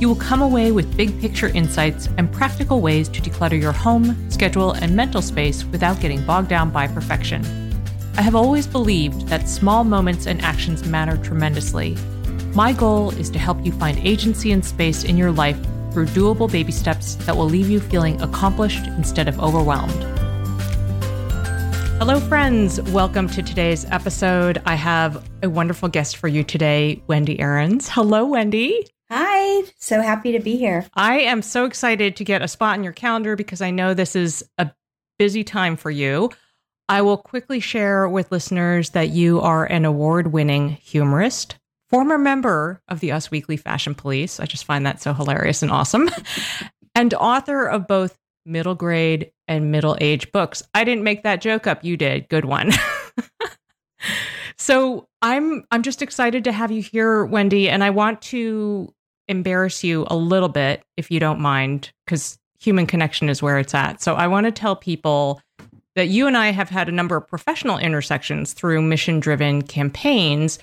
you will come away with big picture insights and practical ways to declutter your home, schedule, and mental space without getting bogged down by perfection. I have always believed that small moments and actions matter tremendously. My goal is to help you find agency and space in your life through doable baby steps that will leave you feeling accomplished instead of overwhelmed. Hello, friends. Welcome to today's episode. I have a wonderful guest for you today, Wendy Aarons. Hello, Wendy. Hi, so happy to be here. I am so excited to get a spot in your calendar because I know this is a busy time for you. I will quickly share with listeners that you are an award winning humorist, former member of the Us Weekly Fashion Police. I just find that so hilarious and awesome. and author of both middle grade and middle age books. I didn't make that joke up, you did. Good one. so I'm I'm just excited to have you here, Wendy, and I want to embarrass you a little bit, if you don't mind, because human connection is where it's at. So I want to tell people that you and I have had a number of professional intersections through mission driven campaigns.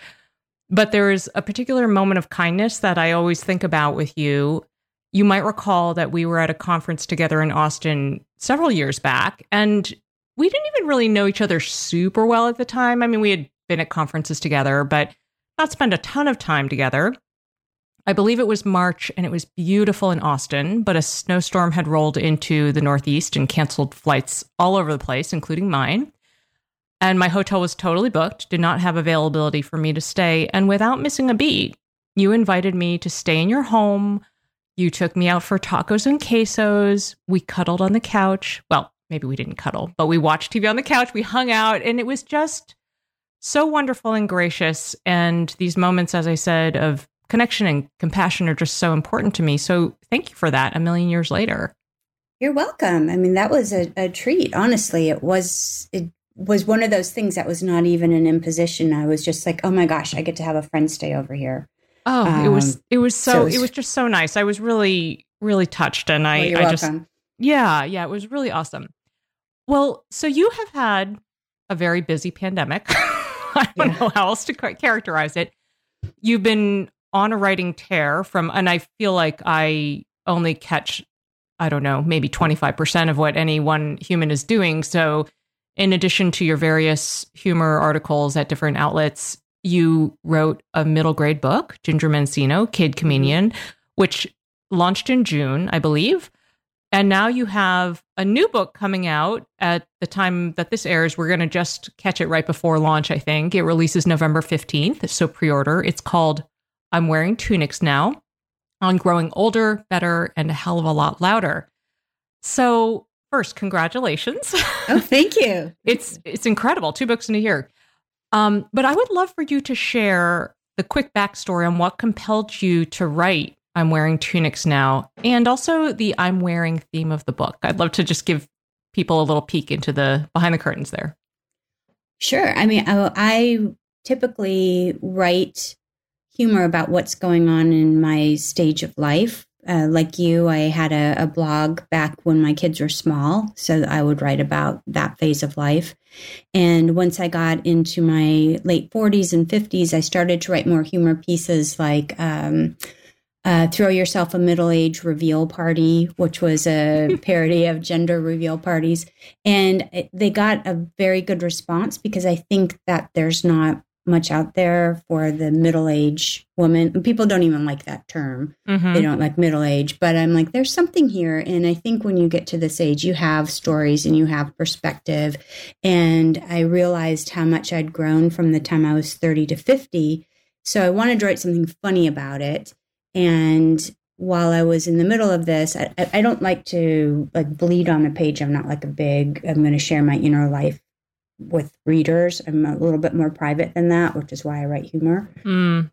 But there is a particular moment of kindness that I always think about with you. You might recall that we were at a conference together in Austin several years back, and we didn't even really know each other super well at the time. I mean, we had been at conferences together, but not spent a ton of time together. I believe it was March and it was beautiful in Austin, but a snowstorm had rolled into the Northeast and canceled flights all over the place, including mine. And my hotel was totally booked, did not have availability for me to stay. And without missing a beat, you invited me to stay in your home. You took me out for tacos and quesos. We cuddled on the couch. Well, maybe we didn't cuddle, but we watched TV on the couch. We hung out, and it was just so wonderful and gracious. And these moments, as I said, of connection and compassion are just so important to me. So thank you for that a million years later. You're welcome. I mean, that was a, a treat. Honestly, it was it was one of those things that was not even an imposition. I was just like, oh my gosh, I get to have a friend stay over here. Oh, um, it was it was so, so it, was, it was just so nice. I was really really touched, and I well, I just yeah yeah it was really awesome. Well, so you have had a very busy pandemic. I don't yeah. know how else to characterize it. You've been on a writing tear from, and I feel like I only catch, I don't know, maybe 25% of what any one human is doing. So, in addition to your various humor articles at different outlets, you wrote a middle grade book, Ginger Mancino, Kid mm-hmm. Comedian, which launched in June, I believe. And now you have a new book coming out at the time that this airs. We're going to just catch it right before launch, I think. It releases November 15th, so pre order. It's called I'm wearing tunics now on growing older, better, and a hell of a lot louder. So, first, congratulations. Oh, thank you. it's it's incredible. Two books in a year. Um, but I would love for you to share the quick backstory on what compelled you to write I'm wearing tunics now, and also the I'm wearing theme of the book. I'd love to just give people a little peek into the behind the curtains there. Sure. I mean, I, I typically write humor about what's going on in my stage of life. uh, like you, I had a, a, blog back when my kids were small. So I would write about that phase of life. And once I got into my late 40s and 50s, I started to write more humor pieces like um, uh, Throw Yourself a Middle Age Reveal Party, which was a parody of gender reveal parties. And it, they got a very good response because I think that there's not much out there for the middle age woman. People don't even like that term. Mm-hmm. They don't like middle age, but I'm like, there's something here. And I think when you get to this age, you have stories and you have perspective. And I realized how much I'd grown from the time I was 30 to 50. So I wanted to write something funny about it. And while I was in the middle of this, I, I don't like to like bleed on a page. I'm not like a big, I'm going to share my inner life with readers. I'm a little bit more private than that, which is why I write humor. Mm.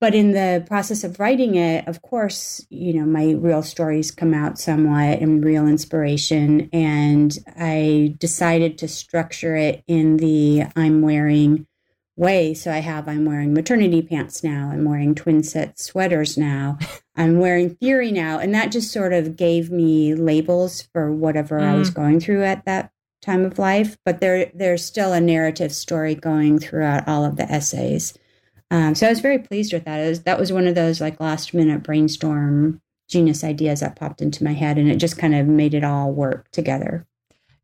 But in the process of writing it, of course, you know, my real stories come out somewhat and real inspiration. And I decided to structure it in the I'm wearing way. So I have I'm wearing maternity pants now. I'm wearing twin set sweaters now. I'm wearing theory now. And that just sort of gave me labels for whatever mm. I was mm. going through at that time of life, but there there's still a narrative story going throughout all of the essays. Um, so I was very pleased with that. It was, that was one of those like last minute brainstorm genius ideas that popped into my head, and it just kind of made it all work together.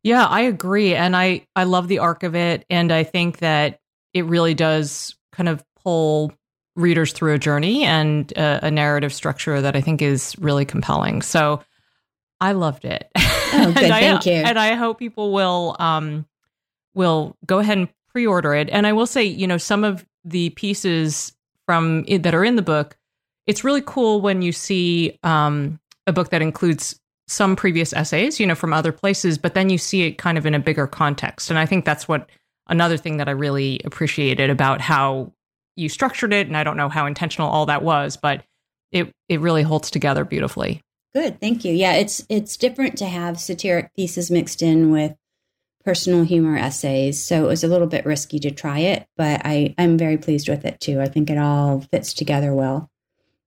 Yeah, I agree, and I I love the arc of it, and I think that it really does kind of pull readers through a journey and a, a narrative structure that I think is really compelling. So I loved it. Oh, good. thank I, you. And I hope people will um will go ahead and pre-order it. And I will say, you know, some of the pieces from it that are in the book, it's really cool when you see um a book that includes some previous essays, you know, from other places, but then you see it kind of in a bigger context. And I think that's what another thing that I really appreciated about how you structured it. And I don't know how intentional all that was, but it it really holds together beautifully. Good, thank you. Yeah, it's it's different to have satiric pieces mixed in with personal humor essays. So it was a little bit risky to try it, but I I'm very pleased with it too. I think it all fits together well.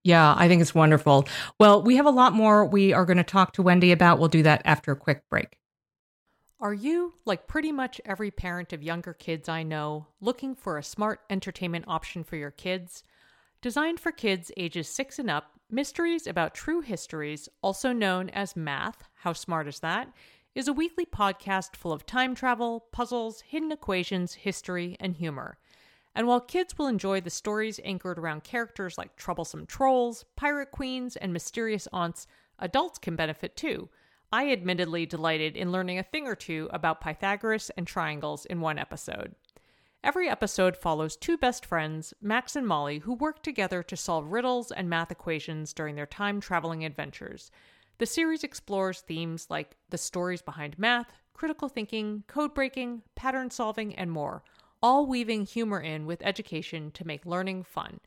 Yeah, I think it's wonderful. Well, we have a lot more we are going to talk to Wendy about. We'll do that after a quick break. Are you, like pretty much every parent of younger kids I know, looking for a smart entertainment option for your kids? Designed for kids ages 6 and up, Mysteries About True Histories, also known as Math, How Smart Is That, is a weekly podcast full of time travel, puzzles, hidden equations, history, and humor. And while kids will enjoy the stories anchored around characters like troublesome trolls, pirate queens, and mysterious aunts, adults can benefit too. I admittedly delighted in learning a thing or two about Pythagoras and triangles in one episode. Every episode follows two best friends, Max and Molly, who work together to solve riddles and math equations during their time traveling adventures. The series explores themes like the stories behind math, critical thinking, code breaking, pattern solving, and more, all weaving humor in with education to make learning fun.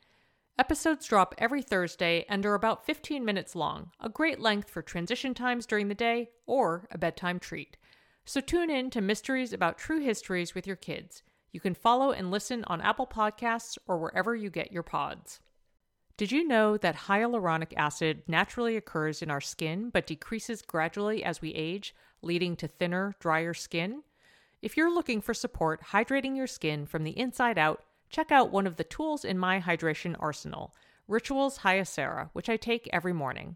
Episodes drop every Thursday and are about 15 minutes long, a great length for transition times during the day or a bedtime treat. So tune in to Mysteries About True Histories with your kids. You can follow and listen on Apple Podcasts or wherever you get your pods. Did you know that hyaluronic acid naturally occurs in our skin but decreases gradually as we age, leading to thinner, drier skin? If you're looking for support hydrating your skin from the inside out, check out one of the tools in my hydration arsenal, Rituals Hyacera, which I take every morning.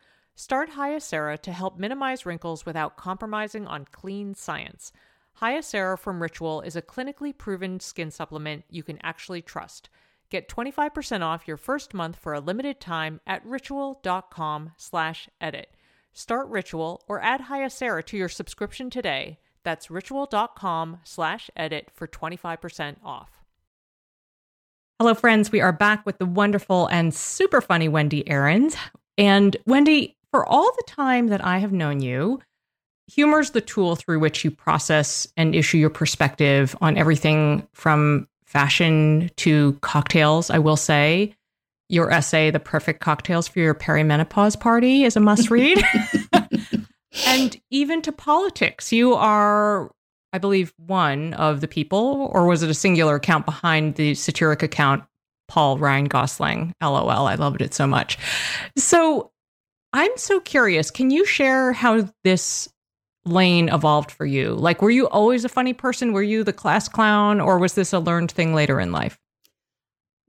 Start Hyacera to help minimize wrinkles without compromising on clean science. Hyacera from Ritual is a clinically proven skin supplement you can actually trust. Get 25% off your first month for a limited time at ritual.com slash edit. Start Ritual or add Hyacera to your subscription today. That's ritual.com slash edit for 25% off. Hello, friends. We are back with the wonderful and super funny Wendy Aarons. And Wendy, for all the time that I have known you, humor is the tool through which you process and issue your perspective on everything from fashion to cocktails. I will say your essay, The Perfect Cocktails for Your Perimenopause Party, is a must read. and even to politics. You are, I believe, one of the people, or was it a singular account behind the satiric account, Paul Ryan Gosling? LOL. I loved it so much. So I'm so curious. Can you share how this lane evolved for you? Like, were you always a funny person? Were you the class clown, or was this a learned thing later in life?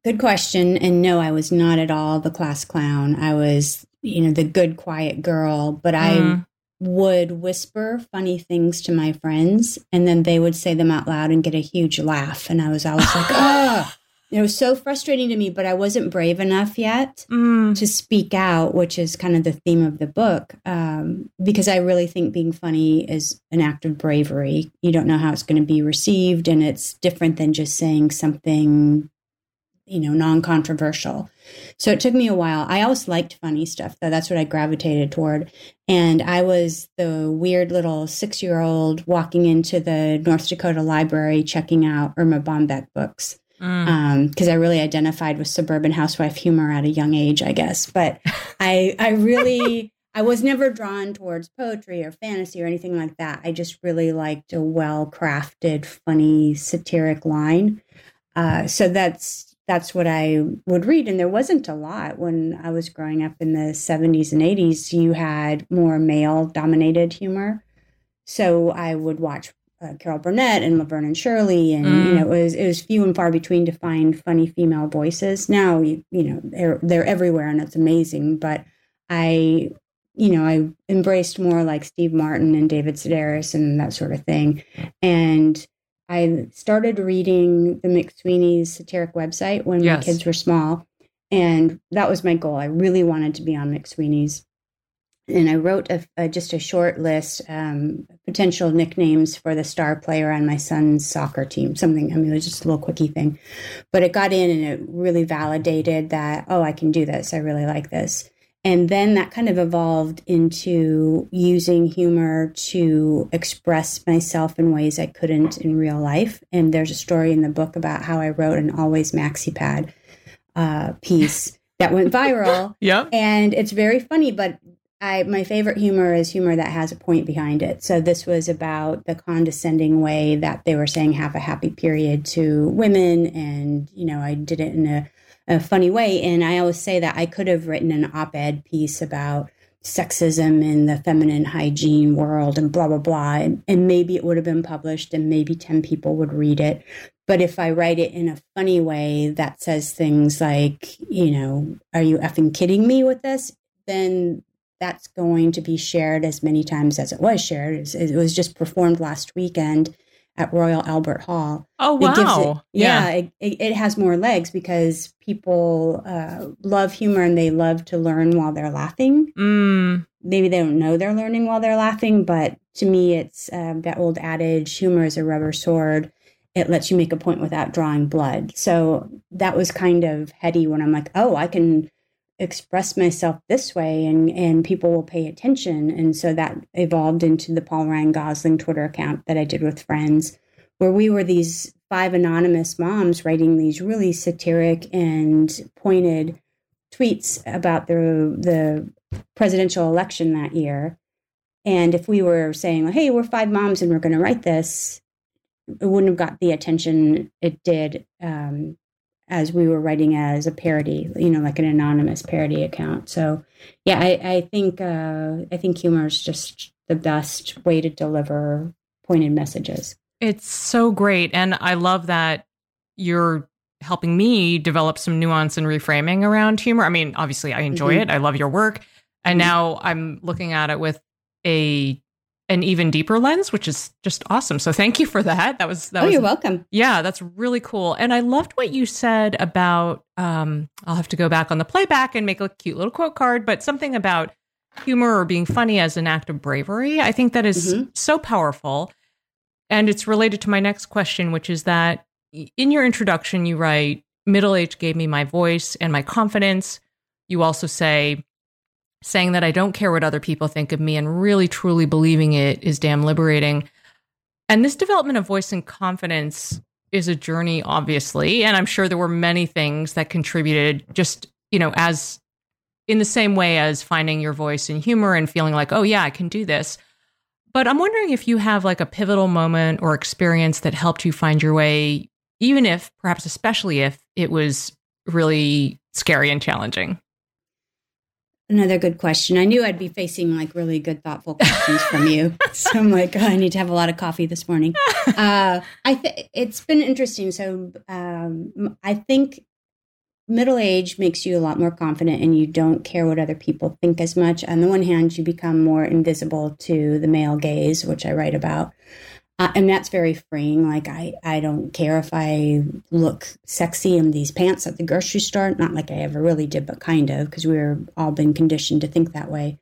Good question. And no, I was not at all the class clown. I was, you know, the good, quiet girl, but I mm. would whisper funny things to my friends and then they would say them out loud and get a huge laugh. And I was always like, oh, it was so frustrating to me, but I wasn't brave enough yet mm. to speak out, which is kind of the theme of the book. Um, because I really think being funny is an act of bravery. You don't know how it's going to be received, and it's different than just saying something, you know, non controversial. So it took me a while. I always liked funny stuff, though. That's what I gravitated toward. And I was the weird little six year old walking into the North Dakota library checking out Erma Bombeck books because mm. um, I really identified with suburban housewife humor at a young age, I guess. But I, I really, I was never drawn towards poetry or fantasy or anything like that. I just really liked a well crafted, funny, satiric line. Uh, so that's that's what I would read, and there wasn't a lot when I was growing up in the '70s and '80s. You had more male dominated humor, so I would watch uh, Carol Burnett and Laverne and Shirley, and mm. you know it was it was few and far between to find funny female voices. Now you, you know they're they're everywhere and it's amazing. But I, you know, I embraced more like Steve Martin and David Sedaris and that sort of thing, and I started reading the McSweeney's satiric website when yes. my kids were small, and that was my goal. I really wanted to be on McSweeney's and I wrote a, a, just a short list, um, potential nicknames for the star player on my son's soccer team. Something, I mean, it was just a little quickie thing, but it got in and it really validated that oh, I can do this. I really like this. And then that kind of evolved into using humor to express myself in ways I couldn't in real life. And there's a story in the book about how I wrote an always maxi pad uh, piece that went viral. yeah. And it's very funny, but I my favorite humor is humor that has a point behind it. So this was about the condescending way that they were saying have a happy period to women and you know, I did it in a, a funny way. And I always say that I could have written an op-ed piece about sexism in the feminine hygiene world and blah blah blah and, and maybe it would have been published and maybe 10 people would read it. But if i write it in a funny way that says things like you know are you effing kidding me with this? then that's going to be shared as many times as it was shared. It was just performed last weekend at Royal Albert Hall. Oh wow! It, yeah, yeah. It, it, has more legs because people uh, love humor and they love to learn while they're laughing. Mm. Maybe they don't know they're learning while they're laughing, but to me, it's uh, that old adage: humor is a rubber sword. It lets you make a point without drawing blood. So that was kind of heady when I'm like, oh, I can express myself this way and and people will pay attention. And so that evolved into the paul ryan gosling twitter account that i did with friends where we were these five anonymous moms writing these really satiric and pointed tweets about the the presidential election that year. And if we were saying hey we're five moms and we're going to write this it wouldn't have got the attention it did um, as we were writing as a parody, you know, like an anonymous parody account. So, yeah, I, I think uh, I think humor is just the best way to deliver pointed messages. It's so great, and I love that you're helping me develop some nuance and reframing around humor. I mean, obviously, I enjoy mm-hmm. it. I love your work, and mm-hmm. now I'm looking at it with a an even deeper lens, which is just awesome. So thank you for that. That was that oh, was, you're welcome. Yeah, that's really cool. And I loved what you said about. Um, I'll have to go back on the playback and make a cute little quote card, but something about humor or being funny as an act of bravery. I think that is mm-hmm. so powerful, and it's related to my next question, which is that in your introduction you write, "Middle age gave me my voice and my confidence." You also say saying that I don't care what other people think of me and really truly believing it is damn liberating. And this development of voice and confidence is a journey, obviously. And I'm sure there were many things that contributed just, you know, as in the same way as finding your voice and humor and feeling like, oh, yeah, I can do this. But I'm wondering if you have like a pivotal moment or experience that helped you find your way, even if, perhaps especially if it was really scary and challenging. Another good question. I knew I'd be facing like really good, thoughtful questions from you. So I'm like, oh, I need to have a lot of coffee this morning. Uh, I think it's been interesting. So um, I think middle age makes you a lot more confident and you don't care what other people think as much. On the one hand, you become more invisible to the male gaze, which I write about. Uh, and that's very freeing. Like I, I don't care if I look sexy in these pants at the grocery store. Not like I ever really did, but kind of, because we are all been conditioned to think that way.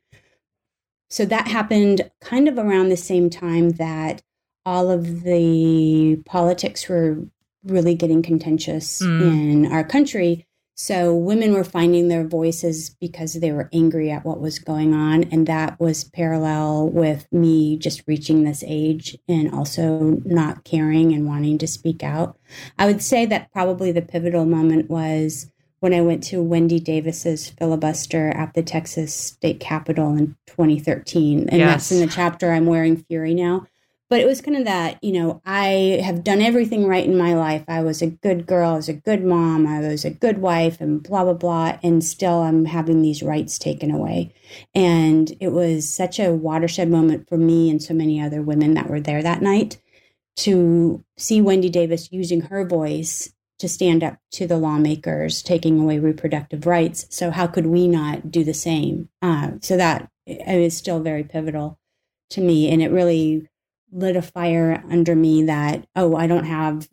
So that happened kind of around the same time that all of the politics were really getting contentious mm. in our country. So women were finding their voices because they were angry at what was going on. And that was parallel with me just reaching this age and also not caring and wanting to speak out. I would say that probably the pivotal moment was when I went to Wendy Davis's filibuster at the Texas state capitol in 2013. And yes. that's in the chapter I'm wearing Fury now but it was kind of that you know i have done everything right in my life. I was a good girl i was a good mom i was a good wife and blah blah blah and still i'm having these rights taken away. And it was such a watershed moment for me and so many other women that were there that night to see wendy davis using her voice to stand up to the lawmakers taking away reproductive rights. So how could we not do the same? Uh, so that is still very pivotal to me. And it really lit a fire under me that oh i don't have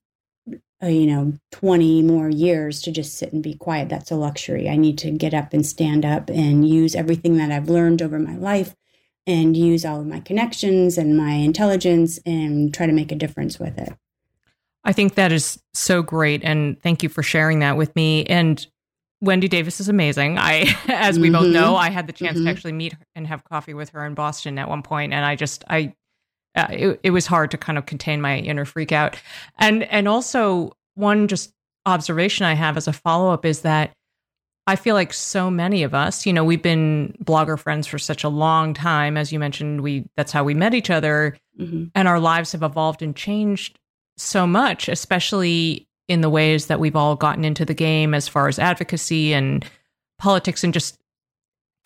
uh, you know 20 more years to just sit and be quiet that's a luxury i need to get up and stand up and use everything that i've learned over my life and use all of my connections and my intelligence and try to make a difference with it i think that is so great and thank you for sharing that with me and Wendy Davis is amazing. I, as we mm-hmm. both know, I had the chance mm-hmm. to actually meet and have coffee with her in Boston at one point, and I just, I uh, it, it was hard to kind of contain my inner freak out. And and also one just observation I have as a follow up is that I feel like so many of us, you know, we've been blogger friends for such a long time. As you mentioned, we that's how we met each other, mm-hmm. and our lives have evolved and changed so much, especially in the ways that we've all gotten into the game as far as advocacy and politics and just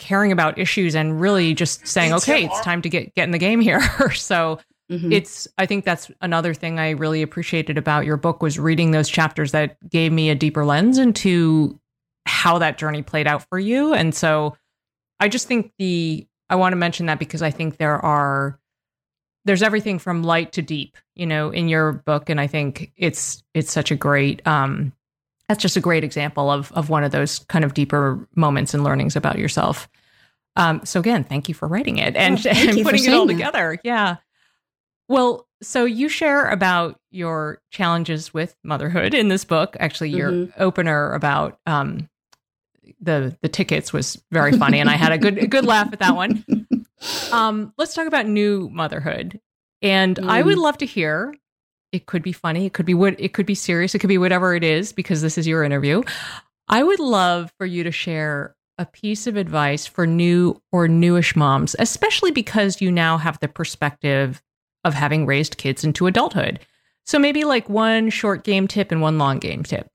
caring about issues and really just saying, okay, it's time to get get in the game here. so mm-hmm. it's I think that's another thing I really appreciated about your book was reading those chapters that gave me a deeper lens into how that journey played out for you. And so I just think the I want to mention that because I think there are there's everything from light to deep, you know, in your book and I think it's it's such a great um that's just a great example of of one of those kind of deeper moments and learnings about yourself. Um, so again, thank you for writing it and, oh, and putting it all that. together. Yeah. Well, so you share about your challenges with motherhood in this book. Actually, your mm-hmm. opener about um, the the tickets was very funny, and I had a good a good laugh at that one. Um, let's talk about new motherhood, and mm. I would mm. love to hear it could be funny. It could be what it could be serious. It could be whatever it is because this is your interview. I would love for you to share a piece of advice for new or newish moms, especially because you now have the perspective of having raised kids into adulthood. So maybe like one short game tip and one long game tip.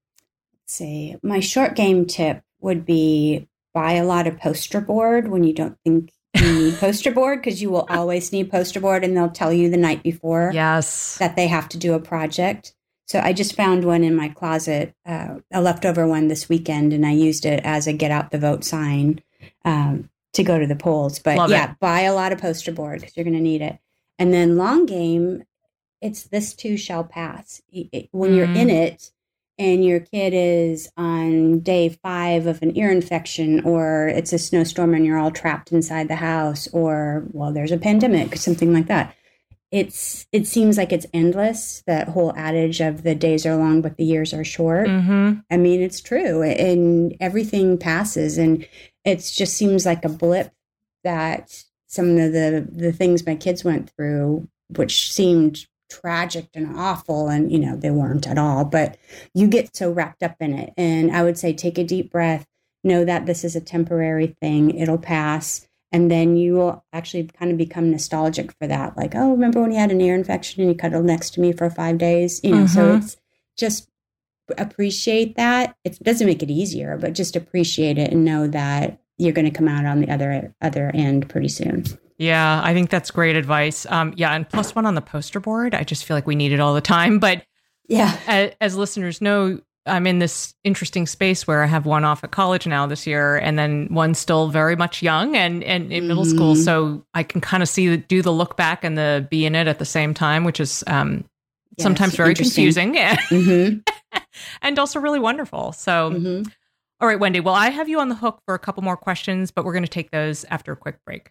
Let's see. My short game tip would be buy a lot of poster board when you don't think you need poster board because you will always need poster board and they'll tell you the night before yes that they have to do a project so i just found one in my closet uh, a leftover one this weekend and i used it as a get out the vote sign um, to go to the polls but Love yeah it. buy a lot of poster board because you're going to need it and then long game it's this too shall pass when mm. you're in mm. it and your kid is on day five of an ear infection, or it's a snowstorm and you're all trapped inside the house, or well, there's a pandemic, something like that. It's it seems like it's endless. That whole adage of the days are long but the years are short. Mm-hmm. I mean, it's true, and everything passes, and it just seems like a blip that some of the the things my kids went through, which seemed tragic and awful and you know they weren't at all but you get so wrapped up in it. And i would say take a deep breath know that this is a temporary thing it'll pass and then you will actually kind of become nostalgic for that. Like oh remember when you had an ear infection and you cuddled next to me for five days? You know mm-hmm. so it's just appreciate that. It doesn't make it easier but just appreciate it and know that you're going to come out on the other other end pretty soon yeah i think that's great advice um, yeah and plus one on the poster board i just feel like we need it all the time but yeah as, as listeners know I'm in this interesting space where I have one off at college now this year, and then one still very much young and, and in middle mm-hmm. school. So I can kind of see the, do the look back and the be in it at the same time, which is um, yes, sometimes very confusing mm-hmm. and also really wonderful. So, mm-hmm. all right, Wendy. Well, I have you on the hook for a couple more questions, but we're going to take those after a quick break.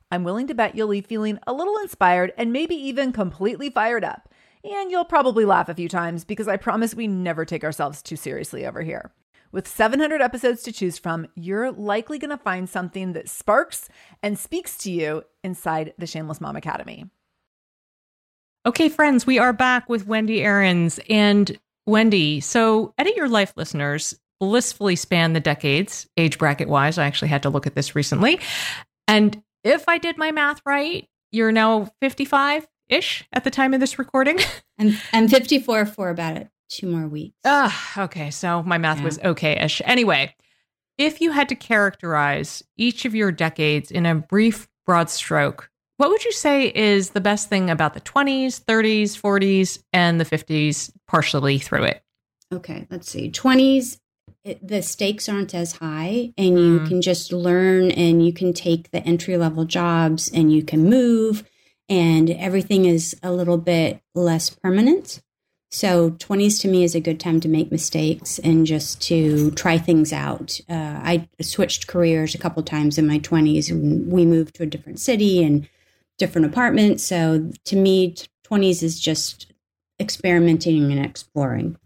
I'm willing to bet you'll leave feeling a little inspired and maybe even completely fired up. And you'll probably laugh a few times because I promise we never take ourselves too seriously over here. With 700 episodes to choose from, you're likely going to find something that sparks and speaks to you inside the Shameless Mom Academy. Okay, friends, we are back with Wendy Aarons. And Wendy, so Edit Your Life listeners blissfully span the decades, age bracket wise. I actually had to look at this recently. And if I did my math right, you're now 55 ish at the time of this recording. I'm, I'm 54 for about two more weeks. Ah, okay. So my math yeah. was okay ish. Anyway, if you had to characterize each of your decades in a brief, broad stroke, what would you say is the best thing about the 20s, 30s, 40s, and the 50s, partially through it? Okay, let's see. 20s, it, the stakes aren't as high and you mm. can just learn and you can take the entry level jobs and you can move and everything is a little bit less permanent. So 20s to me is a good time to make mistakes and just to try things out. Uh, i switched careers a couple times in my 20s and we moved to a different city and different apartments. So to me 20s is just experimenting and exploring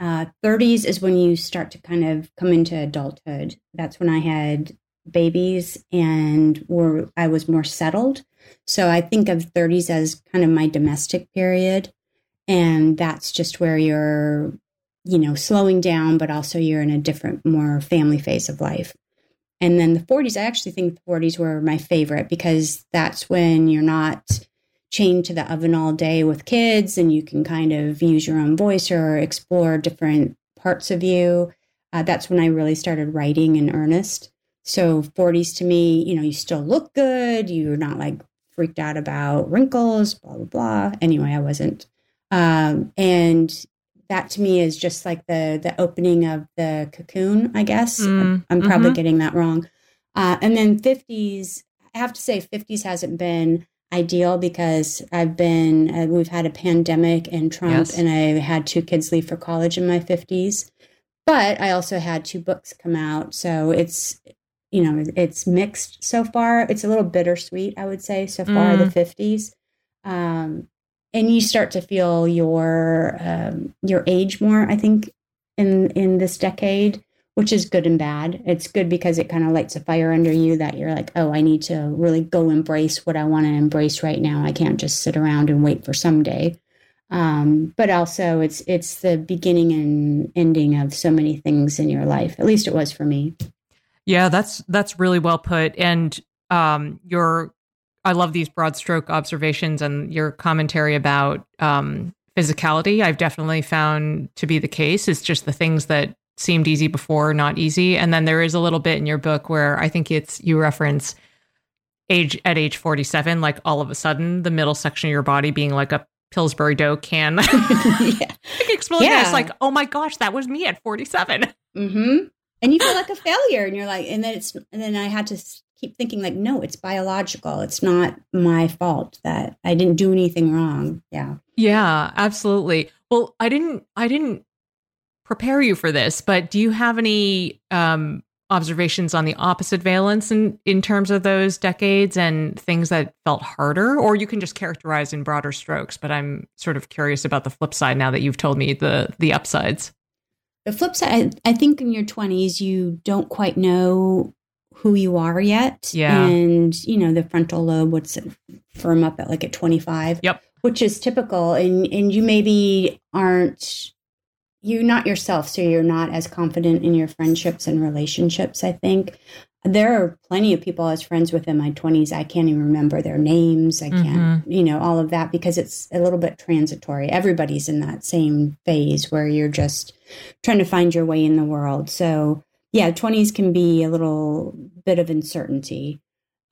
uh, 30s is when you start to kind of come into adulthood. That's when I had babies and were I was more settled. So I think of 30s as kind of my domestic period. And that's just where you're, you know, slowing down, but also you're in a different, more family phase of life. And then the 40s, I actually think the 40s were my favorite because that's when you're not chained to the oven all day with kids and you can kind of use your own voice or explore different parts of you. Uh, that's when I really started writing in earnest. So 40s to me, you know, you still look good. You're not like freaked out about wrinkles, blah, blah, blah. Anyway, I wasn't. Um, and that to me is just like the the opening of the cocoon. I guess Mm, I'm probably mhm. getting that wrong. Uh, and then 50s, I have to say 50s hasn't been ideal because I've been uh, we've had a pandemic and Trump, Yes. and I had two kids leave for college in my 50s. But I also had two books come out, so it's you know it's mixed so far. It's a little bittersweet, I would say, so far the 50s. Um, and you start to feel your um, your age more. I think in in this decade, which is good and bad. It's good because it kind of lights a fire under you that you're like, oh, I need to really go embrace what I want to embrace right now. I can't just sit around and wait for someday. Um, but also, it's it's the beginning and ending of so many things in your life. At least it was for me. Yeah, that's that's really well put. And um, your, I love these broad stroke observations and your commentary about um, physicality. I've definitely found to be the case. It's just the things that seemed easy before, not easy. And then there is a little bit in your book where I think it's you reference age at age forty seven, like all of a sudden the middle section of your body being like a Pillsbury dough can yeah. exploding. And It's like, oh my gosh, that was me at forty seven. hmm And you feel like a failure, and you're like, and then it's, and then I had to keep thinking, like, no, it's biological. It's not my fault that I didn't do anything wrong. Yeah. Yeah, absolutely. Well, I didn't I didn't prepare you for this, but do you have any um observations on the opposite valence in in terms of those decades and things that felt harder or you can just characterize in broader strokes, but I'm sort of curious about the flip side now that you've told me the the upsides. The flip side, I I think in your 20s, you don't quite know who you are yet. Yeah. And, you know, the frontal lobe would firm up at like at 25. Yep. Which is typical. And, and you maybe aren't, you're not yourself. So you're not as confident in your friendships and relationships, I think. There are plenty of people I was friends with in my 20s. I can't even remember their names. I can't, you know, all of that because it's a little bit transitory. Everybody's in that same phase where you're just trying to find your way in the world. So, yeah, 20s can be a little bit of uncertainty.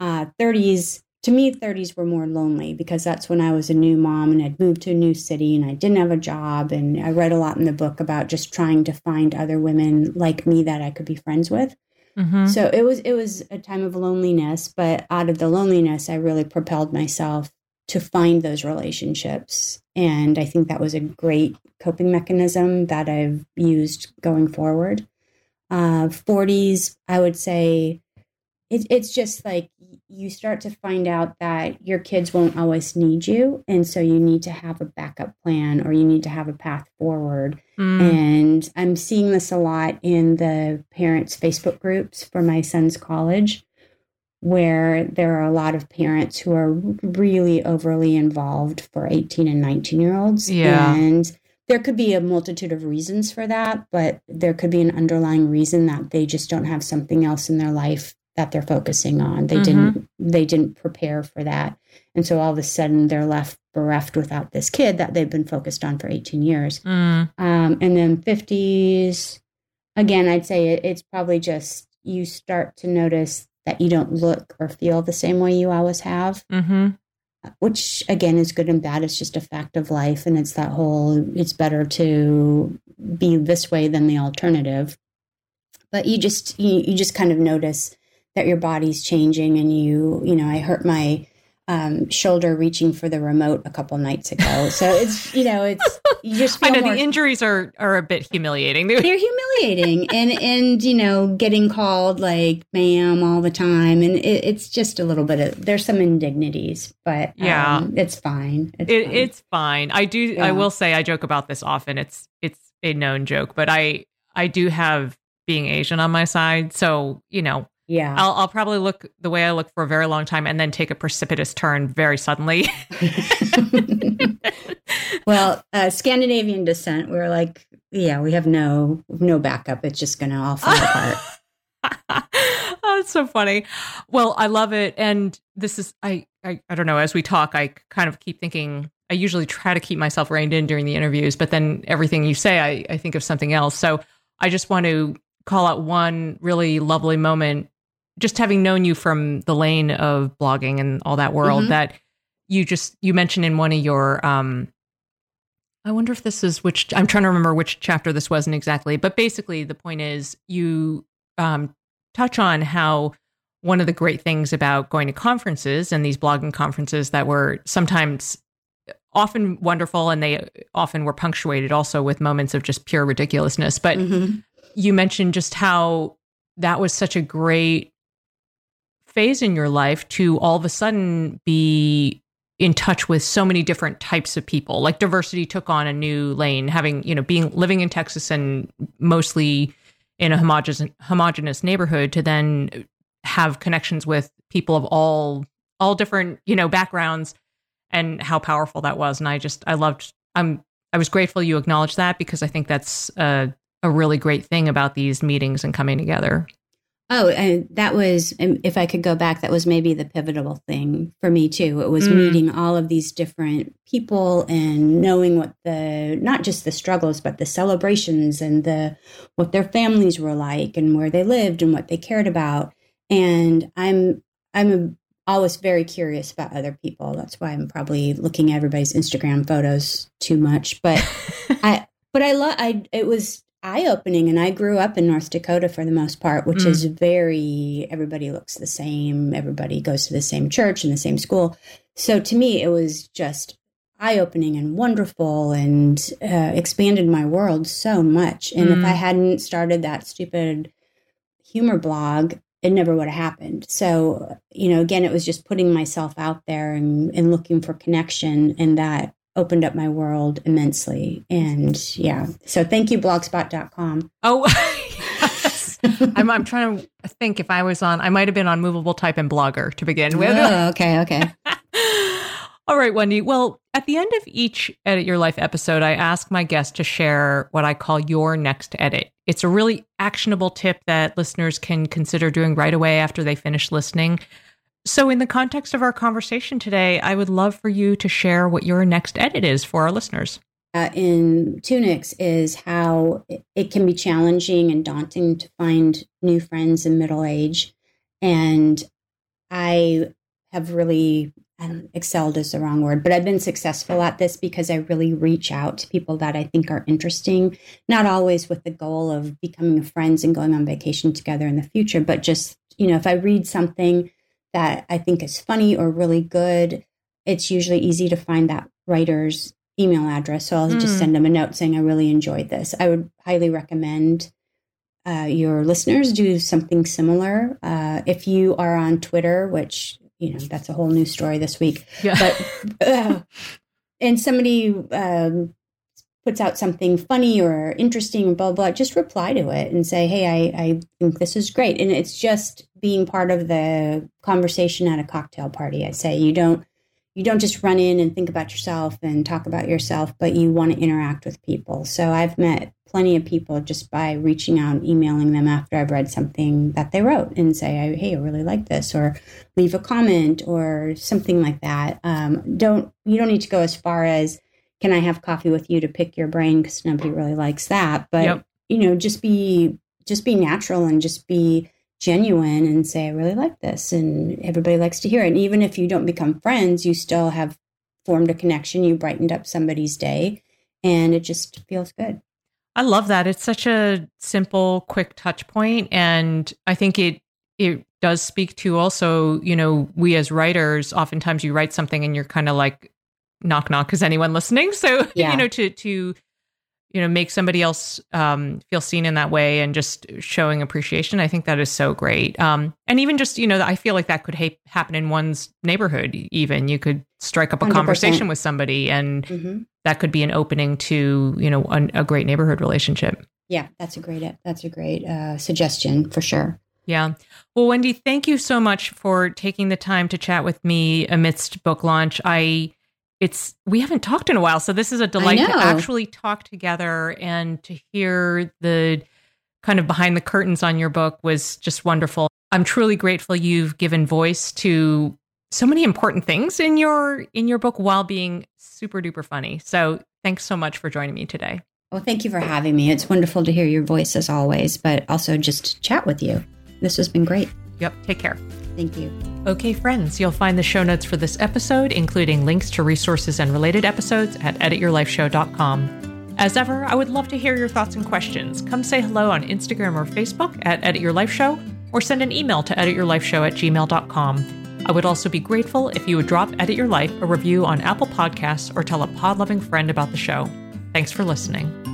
Uh, 30s, to me, 30s were more lonely because that's when I was a new mom and I'd moved to a new city and I didn't have a job. And I read a lot in the book about just trying to find other women like me that I could be friends with. Mhm. So it was it was a time of loneliness, but out of the loneliness, I really propelled myself to find those relationships, and I think that was a great coping mechanism that I've used going forward. Uh, 40s, I would say, it, it's just like you start to find out that your kids won't always need you, and so you need to have a backup plan or you need to have a path forward. Mm. And I'm seeing this a lot in the parents' Facebook groups for my son's college, where there are a lot of parents who are really overly involved for 18 and 19 year olds. Yeah. And there could be a multitude of reasons for that, but there could be an underlying reason that they just don't have something else in their life that they're focusing on. They Mhm. didn't they didn't prepare for that. And so all of a sudden they're left bereft without this kid that they've been focused on for 18 years. Mm. Um, and then 50s, again, I'd say it, it's probably just you start to notice that you don't look or feel the same way you always have, Mhm. which again is good and bad. It's just a fact of life. And it's that whole, it's better to be this way than the alternative. But you just, you, you just kind of notice that your body's changing and you, you know, I hurt my um, shoulder reaching for the remote a couple nights ago. So it's, you know, it's, you just I know more the injuries are are a bit humiliating. They- they're humiliating and and you know getting called like ma'am all the time and it, it's just a little bit of there's some indignities but Yeah. um, it's fine it's it, fine. it's fine. I do. Yeah. I will say I joke about this often. It's it's a known joke, but I I do have being Asian on my side, so you know yeah I'll I'll probably look the way I look for a very long time, and then take a precipitous turn very suddenly. well uh, scandinavian descent we're like yeah we have no no backup it's just gonna all fall apart oh, it's so funny. Well, I love it, and this is I, I I don't know. As we talk, I kind of keep thinking. I usually try to keep myself reined in during the interviews, but then everything you say, I, I think of something else. So I just want to call out one really lovely moment, just having known you from the lane of blogging and all that world. Mhm. That you just you mentioned in one of your um I wonder if this is which I'm trying to remember which chapter this wasn't exactly, but basically the point is you um, touch on how one of the great things about going to conferences and these blogging conferences that were sometimes often wonderful and they often were punctuated also with moments of just pure ridiculousness. But mm-hmm. you mentioned just how that was such a great phase in your life to all of a sudden be in touch with so many different types of people. Like diversity took on a new lane having you know being living in texas and mostly in a homogenous homogenous neighborhood to then have connections with people of all all different you know backgrounds and how powerful that was. And i just i loved i'm i was grateful you acknowledged that because i think that's a, a really great thing about these meetings and coming together Oh, and that was, if I could go back, that was maybe the pivotal thing for me too. It was mm. meeting all of these different people and knowing what the, not just the struggles, but the celebrations and the, what their families were like and where they lived and what they cared about. And I'm, I'm always very curious about other people. That's why I'm probably looking at everybody's Instagram photos too much. But I, but I love, I, it was eye opening. And I grew up in North Dakota for the most part, which mm. is very, everybody looks the same. Everybody goes to the same church and the same school. So to me, it was just eye opening and wonderful and uh, expanded my world so much. And mm. if I mm. hadn't started that stupid humor blog, it never would have happened. So, you know, again, it was just putting myself out there and, and looking for connection and that opened up my world immensely. And yeah, so thank you, blogspot.com. Oh, yes. I'm, I'm trying to think if I was on, I might have been on Movable Type and Blogger to begin oh, with. Oh, okay, okay. All right, Wendy. Well, at the end of each Edit Your Life episode, I ask my guests to share what I call your next edit. It's a really actionable tip that listeners can consider doing right away after they finish listening. So, in the context of our conversation today, I would love for you to share what your next edit is for our listeners. Uh, in Tunics is how it can be challenging and daunting to find new friends in middle age. And I have really excelled is the wrong word, but I've been successful at this because I really reach out to people that I think are interesting, not always with the goal of becoming friends and going on vacation together in the future, but just, you know, if I read something that I think is funny or really good, it's usually easy to find that writer's email address. So I'll mm. just send them a note saying, I really enjoyed this. I would highly recommend uh, your listeners do something similar. Uh, if you are on Twitter, which, you know, that's a whole new story this week. Yeah. But, uh, and somebody um, puts out something funny or interesting, or blah, blah, just reply to it and say, hey, I, I think this is great. And it's just being part of the conversation at a cocktail party. I say you don't you don't just run in and think about yourself and talk about yourself, but you want to interact with people. So I've met plenty of people just by reaching out and emailing them after I've read something that they wrote and say, "Hey, I really like this," or leave a comment or something like that. Um, don't you don't need to go as far as can I have coffee with you to pick your brain because nobody really likes that. But yep. you know, just be just be natural and just be genuine and say, I really like this, and everybody likes to hear it. And even if you don't become friends, you still have formed a connection. You brightened up somebody's day, and it just feels good. I love that. It's such a simple, quick touch point, and I think it it does speak to also, you know, we as writers, oftentimes you write something and you're kind of like, knock knock is anyone listening so yeah. you know to to you know make somebody else um, feel seen in that way and just showing appreciation i think that is so great um, and even just you know i feel like that could ha- happen in one's neighborhood even you could strike up a 100%. conversation with somebody and mm-hmm. that could be an opening to you know a, a, great neighborhood relationship yeah that's a great that's a great uh, suggestion for sure yeah. Well, Wendy, thank you so much for taking the time to chat with me amidst book launch. I it's we haven't talked in a while, so this is a delight to actually talk together and to hear the kind of behind the curtains on your book was just wonderful. I'm truly grateful you've given voice to so many important things in your in your book while being super duper funny. So, thanks so much for joining me today. Well, thank you for having me. It's wonderful to hear your voice as always, but also just chat with you. This has been great. Yep, take care. Thank you. Okay, friends, you'll find the show notes for this episode, including links to resources and related episodes at edityourlifeshow.com. As ever, I would love to hear your thoughts and questions. Come say hello on Instagram or Facebook at Edit Your Life Show, or send an email to edityourlifeshow at gmail.com. I would also be grateful if you would drop Edit Your Life a review on Apple Podcasts or tell a pod loving friend about the show. Thanks for listening.